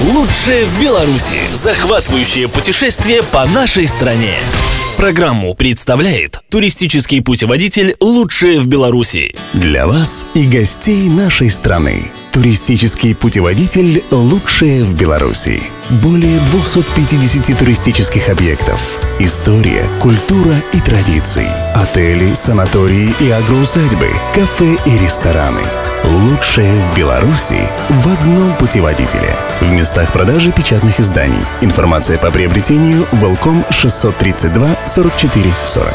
Лучшее в Беларуси. Захватывающее путешествие по нашей стране. Программу представляет туристический путеводитель «Лучшее в Беларуси». Для вас и гостей нашей страны. Туристический путеводитель «Лучшее в Беларуси». Более 250 туристических объектов. История, культура и традиции. Отели, санатории и агроусадьбы, кафе и рестораны. Лучшее в Беларуси в одном путеводителе. В местах продажи печатных изданий. Информация по приобретению Велком 632 44 40.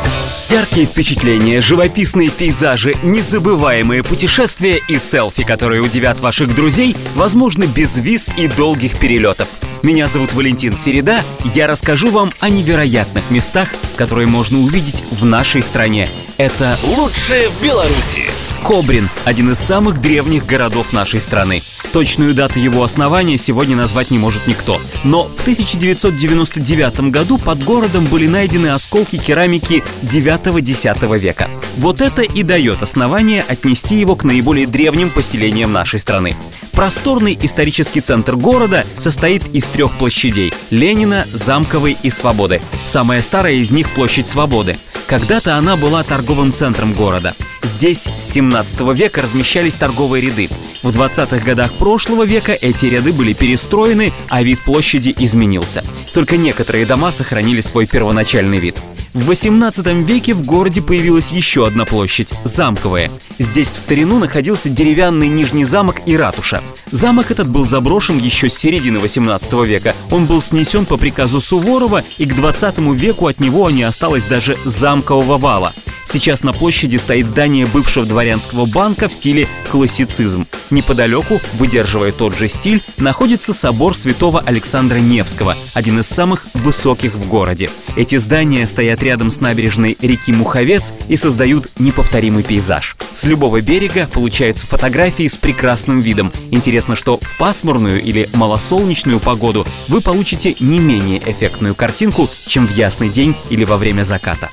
Яркие впечатления, живописные пейзажи, незабываемые путешествия и селфи, которые удивят ваших друзей, возможно, без виз и долгих перелетов. Меня зовут Валентин Середа, я расскажу вам о невероятных местах, которые можно увидеть в нашей стране. Это Лучшее в Беларуси. Кобрин – один из самых древних городов нашей страны. Точную дату его основания сегодня назвать не может никто. Но в 1999 году под городом были найдены осколки керамики 9-10 века. Вот это и дает основание отнести его к наиболее древним поселениям нашей страны. Просторный исторический центр города состоит из трех площадей – Ленина, Замковой и Свободы. Самая старая из них – площадь Свободы. Когда-то она была торговым центром города. Здесь с 17 века размещались торговые ряды. В 20-х годах прошлого века эти ряды были перестроены, а вид площади изменился. Только некоторые дома сохранили свой первоначальный вид. В 18 веке в городе появилась еще одна площадь – Замковая. Здесь в старину находился деревянный Нижний замок и ратуша. Замок этот был заброшен еще с середины 18 века. Он был снесен по приказу Суворова, и к 20 веку от него не осталось даже замкового вала. Сейчас на площади стоит здание бывшего дворянского банка в стиле классицизм. Неподалеку, выдерживая тот же стиль, находится собор святого Александра Невского, один из самых высоких в городе. Эти здания стоят рядом с набережной реки Муховец и создают неповторимый пейзаж. С любого берега получаются фотографии с прекрасным видом. Интересно, что в пасмурную или малосолнечную погоду вы получите не менее эффектную картинку, чем в ясный день или во время заката.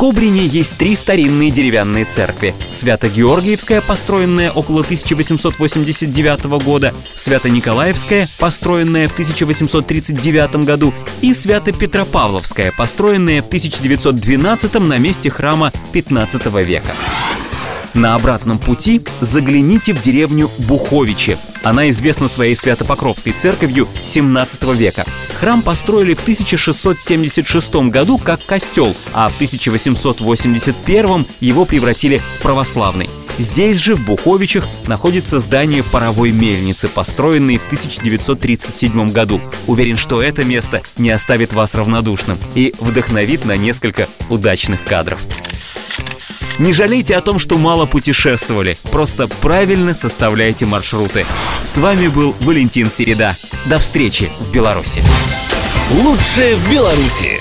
Кобрине есть три старинные деревянные церкви. Свято-Георгиевская, построенная около 1889 года, Свято-Николаевская, построенная в 1839 году, и Свято-Петропавловская, построенная в 1912 на месте храма 15 века. На обратном пути загляните в деревню Буховичи. Она известна своей Свято-Покровской церковью 17 века. Храм построили в 1676 году как костел, а в 1881 его превратили в православный. Здесь же, в Буховичах, находится здание паровой мельницы, построенной в 1937 году. Уверен, что это место не оставит вас равнодушным и вдохновит на несколько удачных кадров. Не жалейте о том, что мало путешествовали. Просто правильно составляйте маршруты. С вами был Валентин Середа. До встречи в Беларуси. Лучшее в Беларуси.